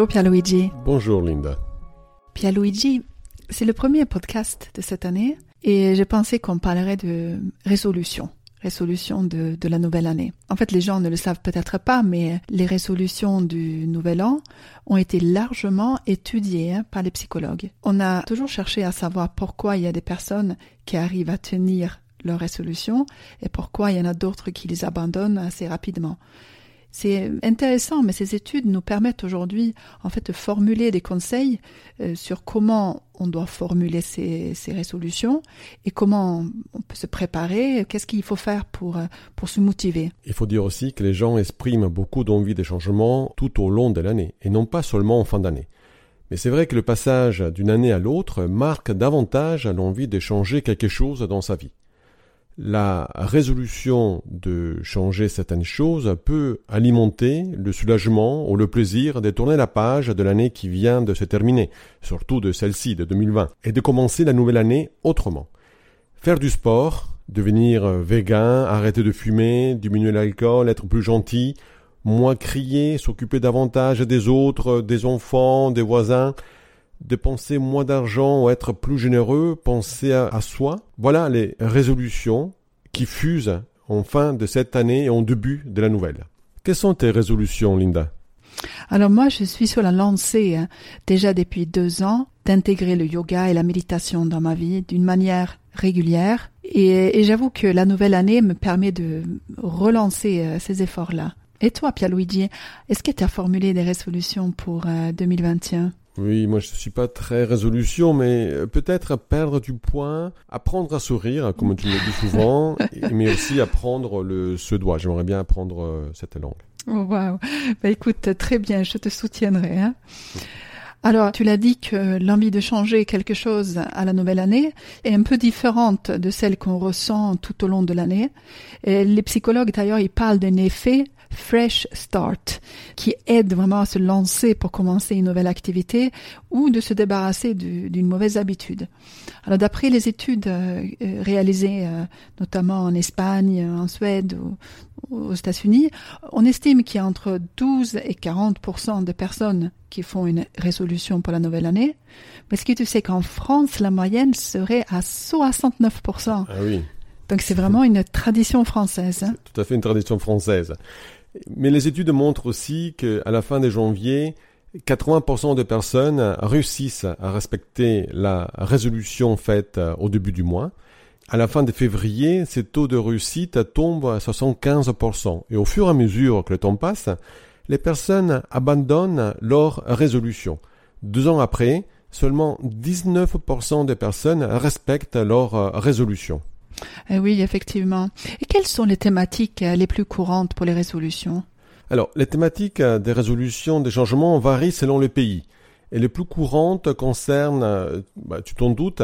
Bonjour Pierluigi. Bonjour Linda. Pierluigi, c'est le premier podcast de cette année et j'ai pensé qu'on parlerait de résolution, résolution de, de, la nouvelle année. En fait, les gens ne le savent peut-être pas, mais les résolutions du nouvel an ont été largement étudiées hein, par les psychologues. On a toujours cherché à savoir pourquoi il y a des personnes qui arrivent à tenir leurs résolutions et pourquoi il y en a d'autres qui les abandonnent assez rapidement. C'est intéressant, mais ces études nous permettent aujourd'hui, en fait, de formuler des conseils euh, sur comment on doit formuler ces, ces, résolutions et comment on peut se préparer, qu'est-ce qu'il faut faire pour, euh, pour se motiver. Il faut dire aussi que les gens expriment beaucoup d'envie de changement tout au long de l'année et non pas seulement en fin d'année. Mais c'est vrai que le passage d'une année à l'autre marque davantage l'envie de changer quelque chose dans sa vie la résolution de changer certaines choses peut alimenter le soulagement ou le plaisir de tourner la page de l'année qui vient de se terminer, surtout de celle-ci, de 2020, et de commencer la nouvelle année autrement. Faire du sport, devenir végan, arrêter de fumer, diminuer l'alcool, être plus gentil, moins crier, s'occuper davantage des autres, des enfants, des voisins, dépenser moins d'argent ou être plus généreux, penser à, soi. Voilà les résolutions qui fusent en fin de cette année et en début de la nouvelle. Quelles sont tes résolutions, Linda? Alors moi, je suis sur la lancée, hein, déjà depuis deux ans, d'intégrer le yoga et la méditation dans ma vie d'une manière régulière. Et, j'avoue que la nouvelle année me permet de relancer euh, ces efforts-là. Et toi, Pierluigi, est-ce que tu as formulé des résolutions pour 2021 euh, oui, moi je ne suis pas très résolution, mais euh, peut-être perdre du poids, apprendre à sourire, comme tu le dis souvent, mais aussi apprendre le suédois. J'aimerais bien apprendre euh, cette langue. Oh, wow. Bah, écoute, très bien, je te soutiendrai. Hein. Alors, tu l'as dit que l'envie de changer quelque chose à la nouvelle année est un peu différente de celle qu'on ressent tout au long de l'année. Les psychologues, d'ailleurs, ils parlent d'un effet fresh start, qui aide vraiment à se lancer pour commencer une nouvelle activité ou de se débarrasser d'une mauvaise habitude. Alors d'après les études euh, euh, réalisées euh, notamment en Espagne, en Suède ou, aux États-Unis, on estime qu'il y a entre 12 et 40% de personnes qui font une résolution pour la nouvelle année. Mais ce que tu sais qu'en France, la moyenne serait à 69% Ah oui. Donc c'est vraiment une tradition française. Hein. Tout à fait une tradition française. Mais les études montrent aussi qu'à la fin de janvier, 80% des personnes réussissent à respecter la résolution faite euh, au début du mois. À la fin de février, ces taux de réussite tombent à 75%. Et au fur et à mesure que le temps passe, les personnes abandonnent leur résolution. Deux ans après, seulement 19% des personnes respectent leur euh, résolution. Eh oui, effectivement. Et quelles sont les thématiques euh, les plus courantes pour les résolutions? Alors, les thématiques euh, des résolutions des changements varient selon le pays. Et les plus courantes concernent, euh, bah, tu t'en doutes,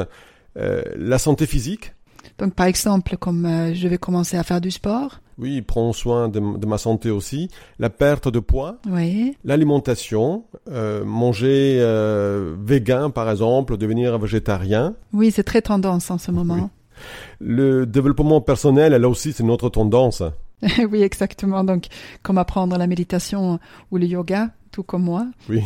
la santé physique. Donc, par exemple, comme je vais commencer à faire du sport. Oui, prends soin de, ma santé aussi. La perte de poids. Oui. L'alimentation. manger végan, par exemple, devenir végétarien. Oui, c'est très tendance en ce moment. Le développement personnel, là aussi, c'est notre tendance. oui, exactement. Donc, comme apprendre la méditation ou le yoga, tout comme moi. Oui,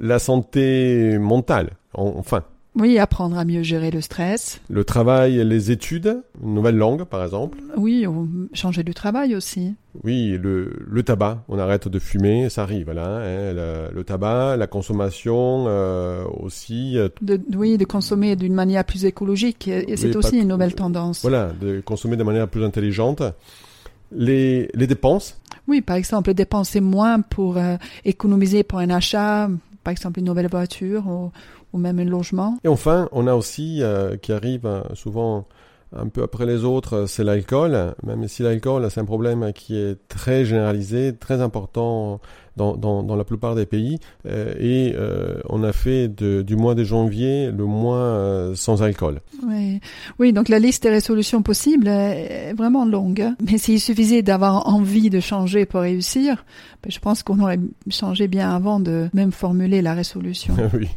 la santé mentale, enfin. Oui, apprendre à mieux gérer le stress. Le travail, les études, une nouvelle langue par exemple. Oui, changer du travail aussi. Oui, le, le tabac, on arrête de fumer, ça arrive là. Hein, le, tabac, la consommation euh, aussi. Euh, de, oui, de consommer d'une manière plus écologique, et c'est aussi une nouvelle tendance. Voilà, de consommer de manière plus intelligente. Les, les dépenses? Oui, par exemple, dépenser moins pour euh, économiser pour un achat, par exemple une nouvelle voiture ou, ou même un logement. Et enfin, on a aussi, euh, qui arrive euh, souvent un peu après les autres, c'est l'alcool. Même si l'alcool, c'est un problème qui est très généralisé, très important dans, dans, dans la plupart des pays. Euh, et on a fait de, du mois de janvier le mois sans alcool. Oui. oui, donc la liste des résolutions possibles est vraiment longue. Mais s'il suffisait d'avoir envie de changer pour réussir, ben, je pense qu'on aurait changé bien avant de même formuler la résolution. oui.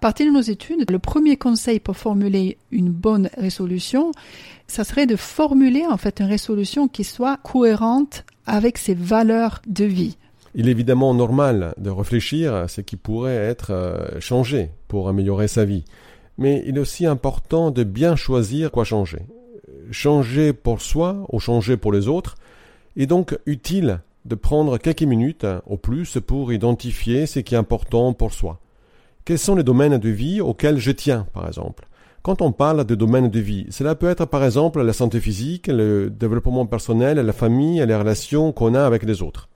Partir de nos études, le premier conseil pour formuler une bonne résolution, ça serait de formuler en fait une résolution qui soit cohérente avec ses valeurs de vie. Il est évidemment normal de réfléchir à ce qui pourrait être euh, changé pour améliorer sa vie, mais il est aussi important de bien choisir quoi changer. Changer pour soi ou changer pour les autres est donc utile de prendre quelques minutes au plus pour identifier ce qui est important pour soi. Quels sont les domaines de vie auxquels je tiens, par exemple? Quand on parle de domaines de vie, cela peut être par exemple la santé physique, le développement personnel, la famille les relations qu'on a avec les autres.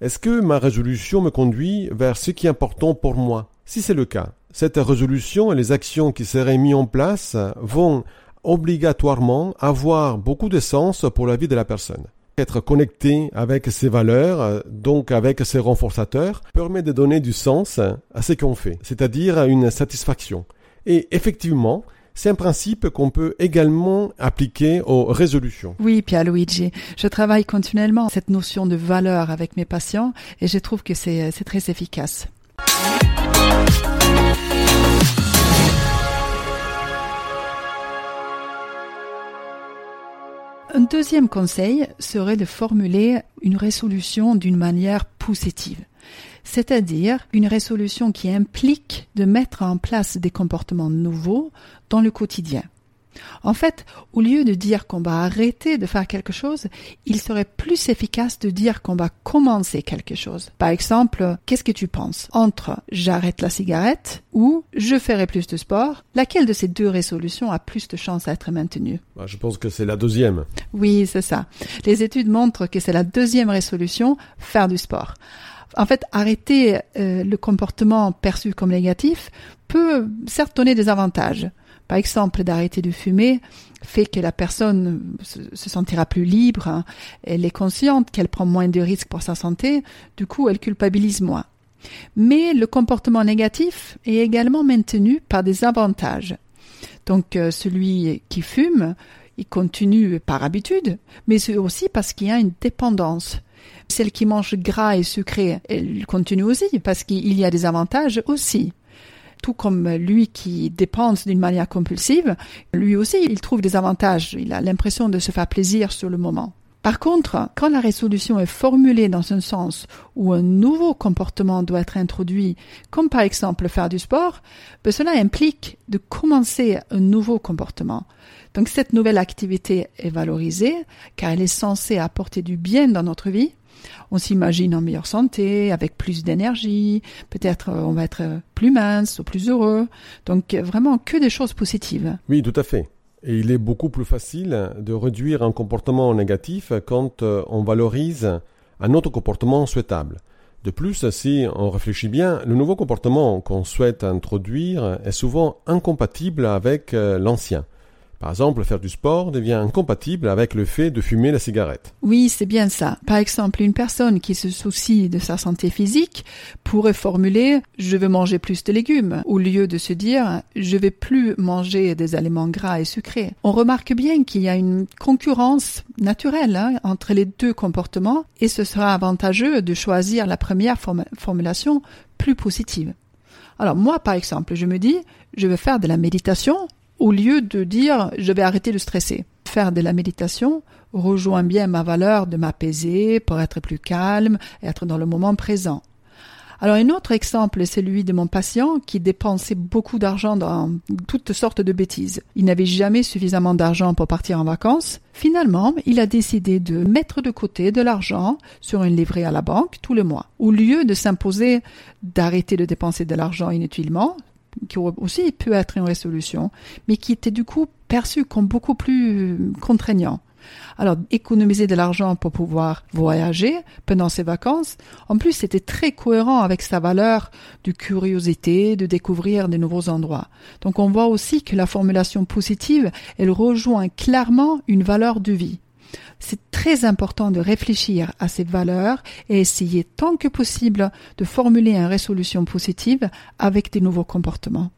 Est-ce que ma résolution me conduit vers ce qui est important pour moi? Si c'est le cas, cette résolution et les actions qui seraient mises en place vont obligatoirement avoir beaucoup de sens pour la vie de la personne être connecté avec ses valeurs, donc avec ses renforçateurs, permet de donner du sens à ce qu'on fait, c'est-à-dire une satisfaction. Et effectivement, c'est un principe qu'on peut également appliquer aux résolutions. Oui, Luigi, je travaille continuellement cette notion de valeur avec mes patients et je trouve que c'est très efficace. Un deuxième conseil serait de formuler une résolution d'une manière positive, c'est-à-dire une résolution qui implique de mettre en place des comportements nouveaux dans le quotidien. En fait, au lieu de dire qu'on va arrêter de faire quelque chose, il serait plus efficace de dire qu'on va commencer quelque chose. Par exemple, qu'est-ce que tu penses entre j'arrête la cigarette ou je ferai plus de sport? Laquelle de ces deux résolutions a plus de chances d'être maintenue? Bah, Je pense que c'est la deuxième. Oui, c'est ça. Les études montrent que c'est la deuxième résolution, faire du sport. En fait, arrêter euh, le comportement perçu comme négatif peut certes donner des avantages. Par exemple, d'arrêter de fumer fait que la personne se sentira plus libre, hein. elle est consciente qu'elle prend moins de risques pour sa santé, du coup elle culpabilise moins. Mais le comportement négatif est également maintenu par des avantages. Donc euh, celui qui fume, il continue par habitude, mais c'est aussi parce qu'il y a une dépendance. Celle qui mange gras et sucré, elle continue aussi parce qu'il y a des avantages aussi tout comme lui qui dépense d'une manière compulsive, lui aussi, il trouve des avantages. Il a l'impression de se faire plaisir sur le moment. Par contre, quand la résolution est formulée dans un sens où un nouveau comportement doit être introduit, comme par exemple faire du sport, ben cela implique de commencer un nouveau comportement. Donc cette nouvelle activité est valorisée car elle est censée apporter du bien dans notre vie on s'imagine en meilleure santé, avec plus d'énergie, peut-être euh, on va être plus mince ou plus heureux. Donc vraiment que des choses positives. Oui, tout à fait. Et il est beaucoup plus facile de réduire un comportement négatif quand euh, on valorise un autre comportement souhaitable. De plus, si on réfléchit bien, le nouveau comportement qu'on souhaite introduire est souvent incompatible avec euh, l'ancien. Par exemple, faire du sport devient incompatible avec le fait de fumer la cigarette. Oui, c'est bien ça. Par exemple, une personne qui se soucie de sa santé physique pourrait formuler je veux manger plus de légumes au lieu de se dire je vais plus manger des aliments gras et sucrés. On remarque bien qu'il y a une concurrence naturelle hein, entre les deux comportements et ce sera avantageux de choisir la première formulation plus positive. Alors moi, par exemple, je me dis, je vais faire de la méditation au lieu de dire je vais arrêter de stresser. Faire de la méditation rejoint bien ma valeur de m'apaiser pour être plus calme et être dans le moment présent. Alors un autre exemple est celui de mon patient qui dépensait beaucoup d'argent dans toutes sortes de bêtises. Il n'avait jamais suffisamment d'argent pour partir en vacances. Finalement, il a décidé de mettre de côté de l'argent sur un livret à la banque tous les mois. Au lieu de s'imposer d'arrêter de dépenser de l'argent inutilement, qui aussi peut être une résolution, mais qui était du coup perçu comme beaucoup plus contraignant. Alors, économiser de l'argent pour pouvoir voyager pendant ses vacances, en plus, c'était très cohérent avec sa valeur de curiosité, de découvrir de nouveaux endroits. Donc, on voit aussi que la formulation positive, elle rejoint clairement une valeur de vie. C'est très important de réfléchir à ces valeurs et essayer tant que possible de formuler une résolution positive avec des nouveaux comportements.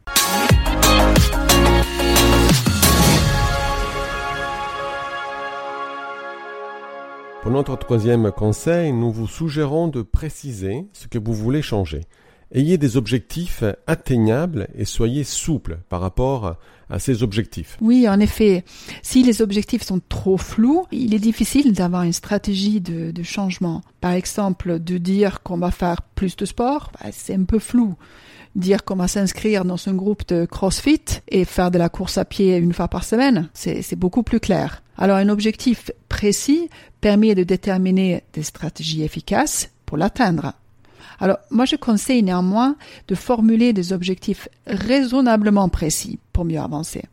Pour notre troisième conseil, nous vous suggérons de préciser ce que vous voulez changer. Ayez des objectifs atteignables et soyez souple par rapport à ces objectifs. Oui, en effet. Si les objectifs sont trop flous, il est difficile d'avoir une stratégie de, de, changement. Par exemple, de dire qu'on va faire plus de sport, bah, c'est un peu flou. Dire qu'on va s'inscrire dans un groupe de CrossFit et faire de la course à pied une fois par semaine, c'est beaucoup plus clair. Alors un objectif précis permet de déterminer des stratégies efficaces pour l'atteindre. Alors, moi, je conseille néanmoins de formuler des objectifs raisonnablement précis pour mieux avancer.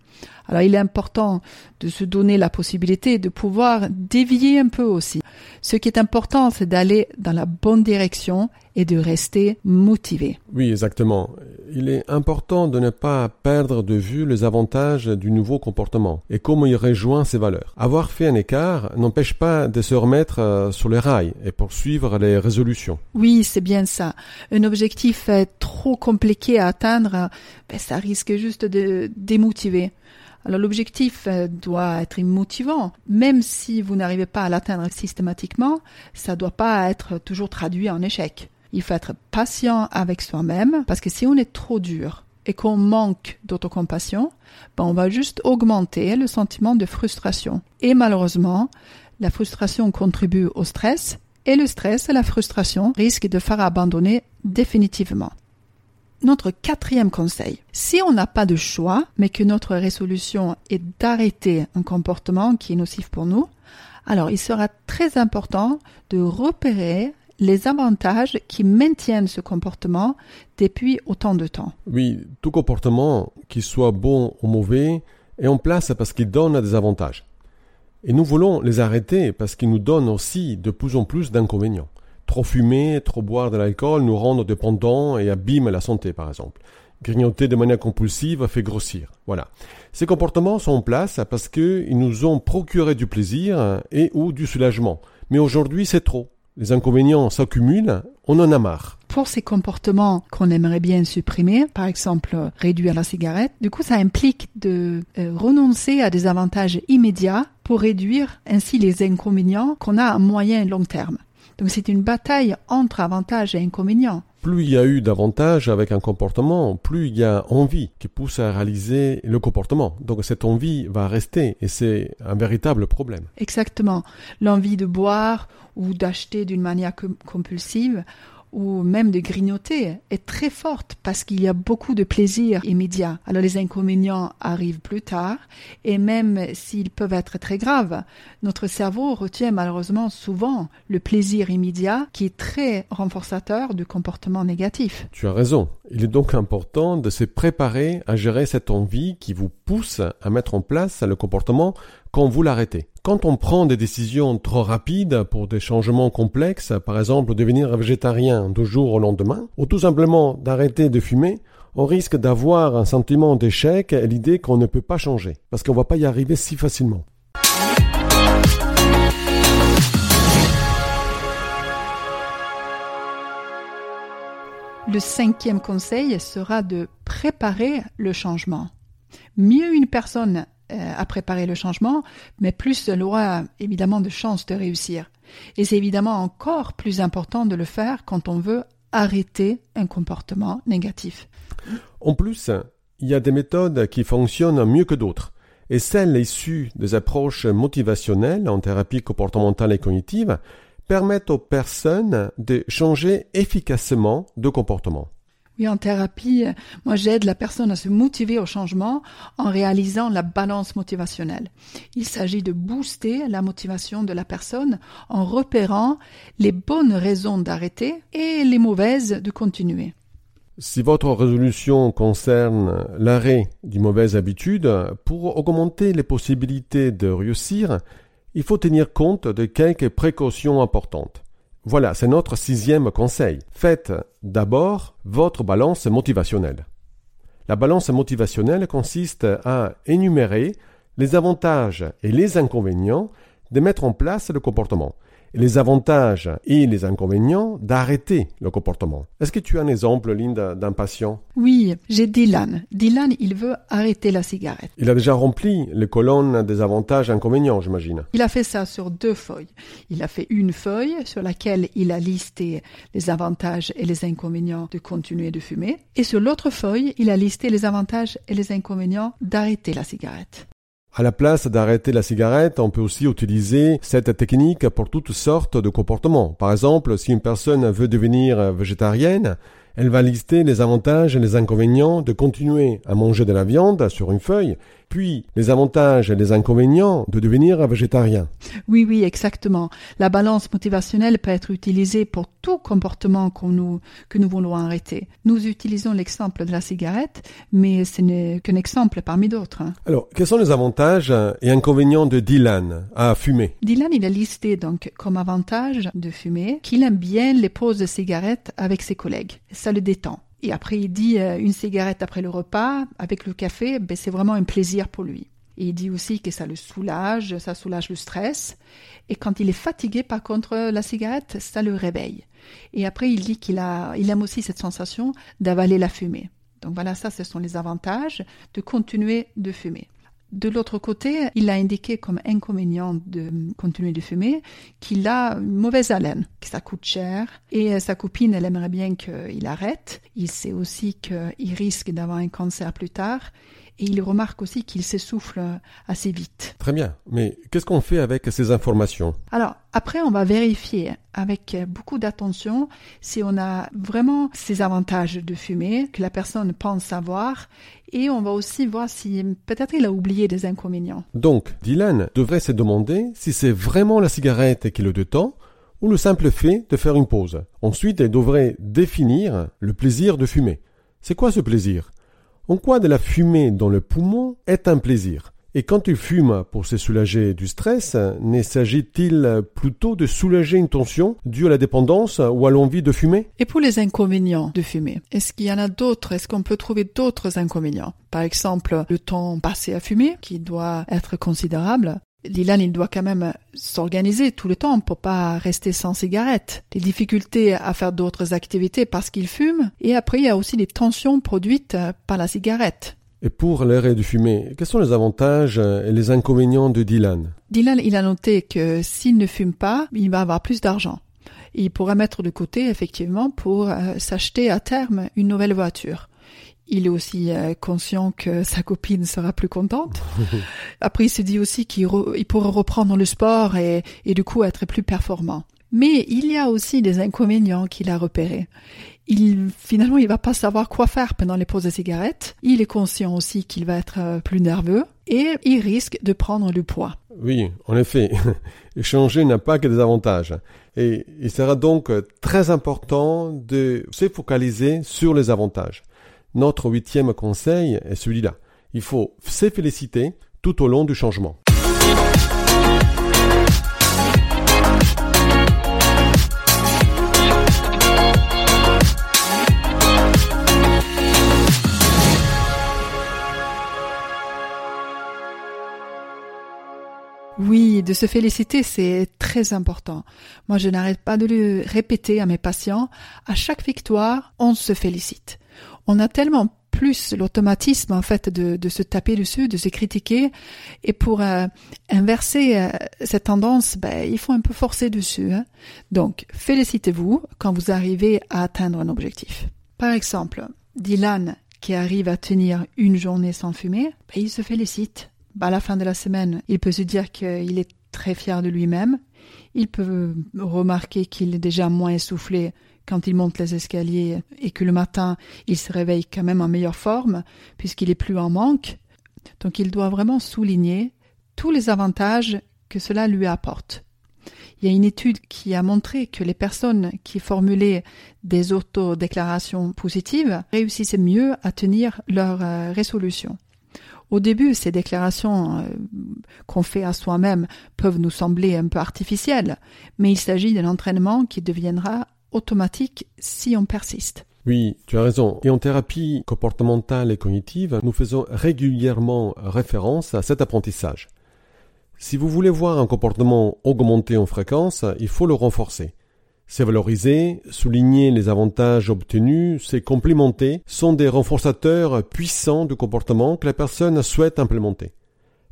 Alors, il est important de se donner la possibilité de pouvoir dévier un peu aussi. Ce qui est important, c'est d'aller dans la bonne direction et de rester motivé. Oui, exactement. Il est important de ne pas perdre de vue les avantages du nouveau comportement et comment il rejoint ses valeurs. Avoir fait un écart n'empêche pas de se remettre euh, sur les rails et poursuivre les résolutions. Oui, c'est bien ça. Un objectif trop compliqué à atteindre, ben, ça risque juste de démotiver. Alors l'objectif euh, doit être motivant, même si vous n'arrivez pas à l'atteindre systématiquement, ça ne doit pas être toujours traduit en échec. Il faut être patient avec soi-même, parce que si on est trop dur et qu'on manque d'autocompassion, ben on va juste augmenter le sentiment de frustration. Et malheureusement, la frustration contribue au stress, et le stress et la frustration risquent de faire abandonner définitivement. Notre quatrième conseil, si on n'a pas de choix, mais que notre résolution est d'arrêter un comportement qui est nocif pour nous, alors il sera très important de repérer les avantages qui maintiennent ce comportement depuis autant de temps. Oui, tout comportement, qu'il soit bon ou mauvais, est en place parce qu'il donne des avantages. Et nous voulons les arrêter parce qu'ils nous donnent aussi de plus en plus d'inconvénients. Trop fumer, trop boire de l'alcool nous rendent dépendants et abîment la santé, par exemple. Grignoter de manière compulsive fait grossir. Voilà. Ces comportements sont en place parce qu'ils nous ont procuré du plaisir et ou du soulagement. Mais aujourd'hui, c'est trop. Les inconvénients s'accumulent, on en a marre. Pour ces comportements qu'on aimerait bien supprimer, par exemple réduire la cigarette, du coup ça implique de euh, renoncer à des avantages immédiats pour réduire ainsi les inconvénients qu'on a à moyen et long terme. Donc c'est une bataille entre avantages et inconvénients. Plus il y a eu d'avantages avec un comportement, plus il y a envie qui pousse à réaliser le comportement. Donc cette envie va rester et c'est un véritable problème. Exactement. L'envie de boire ou d'acheter d'une manière compulsive ou même de grignoter est très forte parce qu'il y a beaucoup de plaisir immédiat. Alors les inconvénients arrivent plus tard et même s'ils peuvent être très graves, notre cerveau retient malheureusement souvent le plaisir immédiat qui est très renforçateur du comportement négatif. Tu as raison. Il est donc important de se préparer à gérer cette envie qui vous pousse à mettre en place le comportement quand vous l'arrêtez. Quand on prend des décisions trop rapides pour des changements complexes, par exemple devenir végétarien du jour au lendemain, ou tout simplement d'arrêter de fumer, on risque d'avoir un sentiment d'échec et l'idée qu'on ne peut pas changer, parce qu'on ne va pas y arriver si facilement. Le cinquième conseil sera de préparer le changement. Mieux une personne à préparer le changement, mais plus elle aura évidemment de chances de réussir. Et c'est évidemment encore plus important de le faire quand on veut arrêter un comportement négatif. En plus, il y a des méthodes qui fonctionnent mieux que d'autres. Et celles issues des approches motivationnelles en thérapie comportementale et cognitive permettent aux personnes de changer efficacement de comportement. En thérapie, moi j'aide la personne à se motiver au changement en réalisant la balance motivationnelle. Il s'agit de booster la motivation de la personne en repérant les bonnes raisons d'arrêter et les mauvaises de continuer. Si votre résolution concerne l'arrêt d'une mauvaise habitude, pour augmenter les possibilités de réussir, il faut tenir compte de quelques précautions importantes. Voilà, c'est notre sixième conseil. Faites d'abord votre balance motivationnelle. La balance motivationnelle consiste à énumérer les avantages et les inconvénients de mettre en place le comportement. Les avantages et les inconvénients d'arrêter le comportement. Est-ce que tu as un exemple, Linda, d'un patient? Oui, j'ai Dylan. Dylan, il veut arrêter la cigarette. Il a déjà rempli les colonnes des avantages et inconvénients, j'imagine. Il a fait ça sur deux feuilles. Il a fait une feuille sur laquelle il a listé les avantages et les inconvénients de continuer de fumer. Et sur l'autre feuille, il a listé les avantages et les inconvénients d'arrêter la cigarette. À la place d'arrêter la cigarette, on peut aussi utiliser cette technique pour toutes sortes de comportements. Par exemple, si une personne veut devenir végétarienne, elle va lister les avantages et les inconvénients de continuer à manger de la viande sur une feuille, puis les avantages et les inconvénients de devenir végétarien. Oui, oui, exactement. La balance motivationnelle peut être utilisée pour tout comportement nous, que nous voulons arrêter. Nous utilisons l'exemple de la cigarette, mais ce n'est qu'un exemple parmi d'autres. Hein. Alors, quels sont les avantages et inconvénients de Dylan à fumer? Dylan, il a listé donc comme avantage de fumer qu'il aime bien les pauses de cigarette avec ses collègues. Ça le détend. Et après, il dit euh, une cigarette après le repas, avec le café, ben, c'est vraiment un plaisir pour lui. Et il dit aussi que ça le soulage, ça soulage le stress. Et quand il est fatigué, par contre, la cigarette, ça le réveille. Et après, il dit qu'il a, il aime aussi cette sensation d'avaler la fumée. Donc voilà, ça, ce sont les avantages de continuer de fumer. De l'autre côté, il a indiqué comme inconvénient de continuer de fumer qu'il a une mauvaise haleine, que ça coûte cher, et sa copine, elle aimerait bien qu'il arrête. Il sait aussi qu'il risque d'avoir un cancer plus tard, et il remarque aussi qu'il s'essouffle assez vite. Très bien, mais qu'est-ce qu'on fait avec ces informations? Alors, après, on va vérifier avec beaucoup d'attention si on a vraiment ces avantages de fumer que la personne pense savoir et on va aussi voir si peut-être il a oublié des inconvénients. Donc, Dylan devrait se demander si c'est vraiment la cigarette qui le détend ou le simple fait de faire une pause. Ensuite, il devrait définir le plaisir de fumer. C'est quoi ce plaisir? En quoi de la fumée dans le poumon est un plaisir? Et quand tu fumes pour se soulager du stress, ne s'agit-il plutôt de soulager une tension due à la dépendance ou à l'envie de fumer? Et pour les inconvénients de fumer, est-ce qu'il y en a d'autres? Est-ce qu'on peut trouver d'autres inconvénients? Par exemple, le temps passé à fumer, qui doit être considérable, Dylan, il doit quand même s'organiser tout le temps pour pas rester sans cigarette. Les difficultés à faire d'autres activités parce qu'il fume. Et après, il y a aussi les tensions produites par la cigarette. Et pour l'arrêt du fumer, quels sont les avantages et les inconvénients de Dylan? Dylan, il a noté que s'il ne fume pas, il va avoir plus d'argent. Il pourra mettre de côté, effectivement, pour euh, s'acheter à terme une nouvelle voiture il est aussi euh, conscient que sa copine sera plus contente. Après, il se dit aussi qu'il pourra reprendre le sport et, et du coup être plus performant. Mais il y a aussi des inconvénients qu'il a repérés. Il, finalement, il va pas savoir quoi faire pendant les pauses de cigarettes. Il est conscient aussi qu'il va être euh, plus nerveux et il risque de prendre du poids. Oui, en effet. Changer n'a pas que des avantages. Et il sera donc très important de se focaliser sur les avantages. Notre huitième conseil est celui-là. Il faut se féliciter tout au long du changement. Oui, de se féliciter, c'est très important. Moi, je n'arrête pas de le répéter à mes patients. À chaque victoire, on se félicite on a tellement plus l'automatisme en fait de, se taper dessus, de se critiquer, et pour euh, inverser euh, cette tendance, ben, il faut un peu forcer dessus. Hein. Donc, félicitez-vous quand vous arrivez à atteindre un objectif. Par exemple, Dylan qui arrive à tenir une journée sans fumer, ben, il se félicite. Ben, à la fin de la semaine, il peut se dire qu'il est très fier de lui-même. Il peut remarquer qu'il est déjà moins essoufflé quand il monte les escaliers et que le matin il se réveille quand même en meilleure forme puisqu'il est plus en manque. Donc il doit vraiment souligner tous les avantages que cela lui apporte. Il y a une étude qui a montré que les personnes qui formulaient des autodéclarations positives réussissaient mieux à tenir leurs euh, résolutions. Au début, ces déclarations euh, qu'on fait à soi-même peuvent nous sembler un peu artificielles, mais il s'agit d'un entraînement qui deviendra automatique si on persiste. Oui, tu as raison. Et en thérapie comportementale et cognitive, nous faisons régulièrement référence à cet apprentissage. Si vous voulez voir un comportement augmenter en fréquence, il faut le renforcer. C'est valoriser, souligner les avantages obtenus, c'est complimenter, sont des renforçateurs puissants du comportement que la personne souhaite implémenter.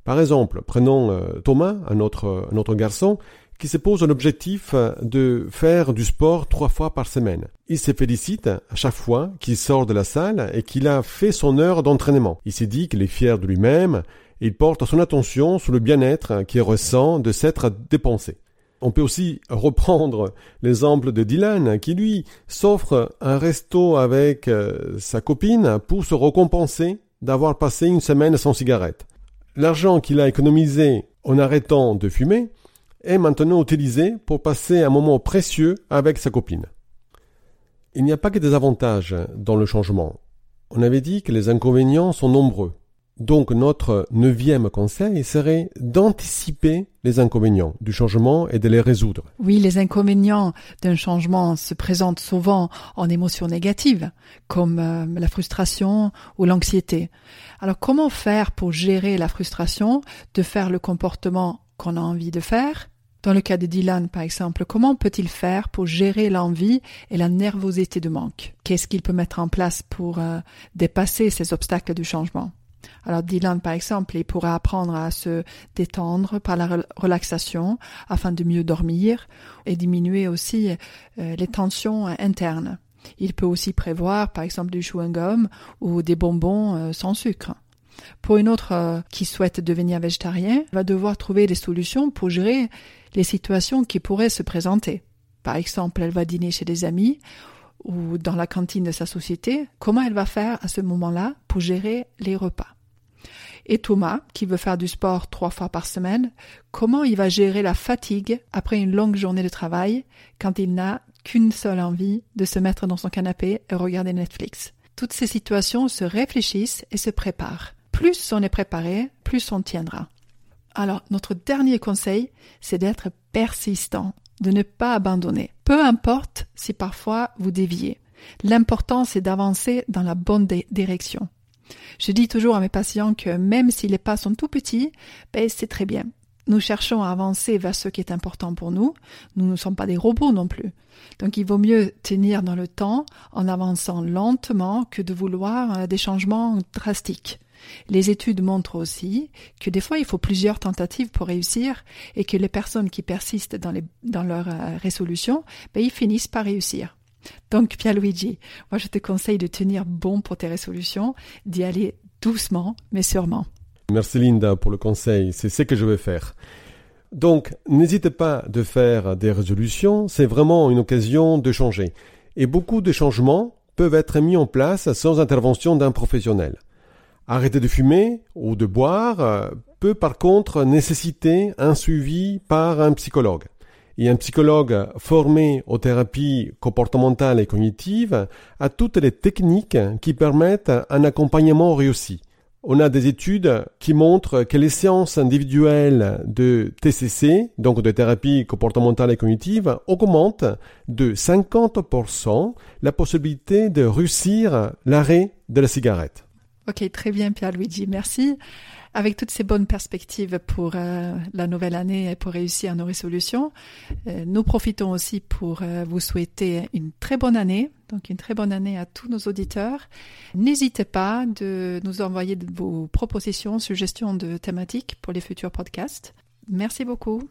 Par exemple, prenons euh, Thomas, un autre, un autre garçon, qui se pose l'objectif de faire du sport trois fois par semaine. Il se félicite à chaque fois qu'il sort de la salle et qu'il a fait son heure d'entraînement. Il s'est dit qu'il est fier de lui-même et il porte son attention sur le bien-être qu'il ressent de s'être dépensé. On peut aussi reprendre l'exemple de Dylan qui lui s'offre un resto avec euh, sa copine pour se récompenser d'avoir passé une semaine sans cigarette. L'argent qu'il a économisé en arrêtant de fumer est maintenant utilisé pour passer un moment précieux avec sa copine. Il n'y a pas que des avantages dans le changement. On avait dit que les inconvénients sont nombreux. Donc notre neuvième conseil serait d'anticiper les inconvénients du changement et de les résoudre. Oui, les inconvénients d'un changement se présentent souvent en émotions négatives, comme euh, la frustration ou l'anxiété. Alors comment faire pour gérer la frustration, de faire le comportement qu'on a envie de faire dans le cas de Dylan, par exemple, comment peut-il faire pour gérer l'envie et la nervosité de manque? Qu'est-ce qu'il peut mettre en place pour euh, dépasser ces obstacles du changement? Alors Dylan, par exemple, il pourra apprendre à se détendre par la relaxation afin de mieux dormir et diminuer aussi euh, les tensions internes. Il peut aussi prévoir, par exemple, du chewing-gum ou des bonbons euh, sans sucre. Pour une autre euh, qui souhaite devenir végétarien, va devoir trouver des solutions pour gérer les situations qui pourraient se présenter. Par exemple, elle va dîner chez des amis ou dans la cantine de sa société. Comment elle va faire à ce moment-là pour gérer les repas? Et Thomas, qui veut faire du sport trois fois par semaine, comment il va gérer la fatigue après une longue journée de travail quand il n'a qu'une seule envie de se mettre dans son canapé et regarder Netflix? Toutes ces situations se réfléchissent et se préparent. Plus on est préparé, plus on tiendra. Alors, notre dernier conseil, c'est d'être persistant, de ne pas abandonner. Peu importe si parfois vous déviez. L'important, c'est d'avancer dans la bonne direction. Je dis toujours à mes patients que même si les pas sont tout petits, ben c'est très bien. Nous cherchons à avancer vers ce qui est important pour nous. Nous ne sommes pas des robots non plus. Donc il vaut mieux tenir dans le temps en avançant lentement que de vouloir euh, des changements drastiques. Les études montrent aussi que des fois il faut plusieurs tentatives pour réussir et que les personnes qui persistent dans, les, dans euh, ben, ils finissent par réussir. Donc, Pierluigi, moi je te conseille de tenir bon pour tes résolutions, d'y aller doucement, mais sûrement. Merci Linda pour le conseil, c'est ce que je vais faire. Donc, n'hésitez pas de faire des résolutions, c'est vraiment une occasion de changer. Et beaucoup de changements peuvent être mis en place sans intervention d'un professionnel. Arrêter de fumer ou de boire euh, peut par contre nécessiter un suivi par un psychologue et un psychologue formé aux thérapies comportementales et cognitives a toutes les techniques qui permettent un accompagnement réussi. On a des études qui montrent que les séances individuelles de TCC, donc de thérapie comportementale et cognitive, augmentent de 50% la possibilité de réussir l'arrêt de la cigarette. Ok, très bien Pierre-Luigi, merci avec toutes ces bonnes perspectives pour euh, la nouvelle année et pour réussir nos résolutions, euh, nous profitons aussi pour euh, vous souhaiter une très bonne année, donc une très bonne année à tous nos auditeurs. N'hésitez pas de nous envoyer vos propositions, suggestions de thématiques pour les futurs podcasts. Merci beaucoup.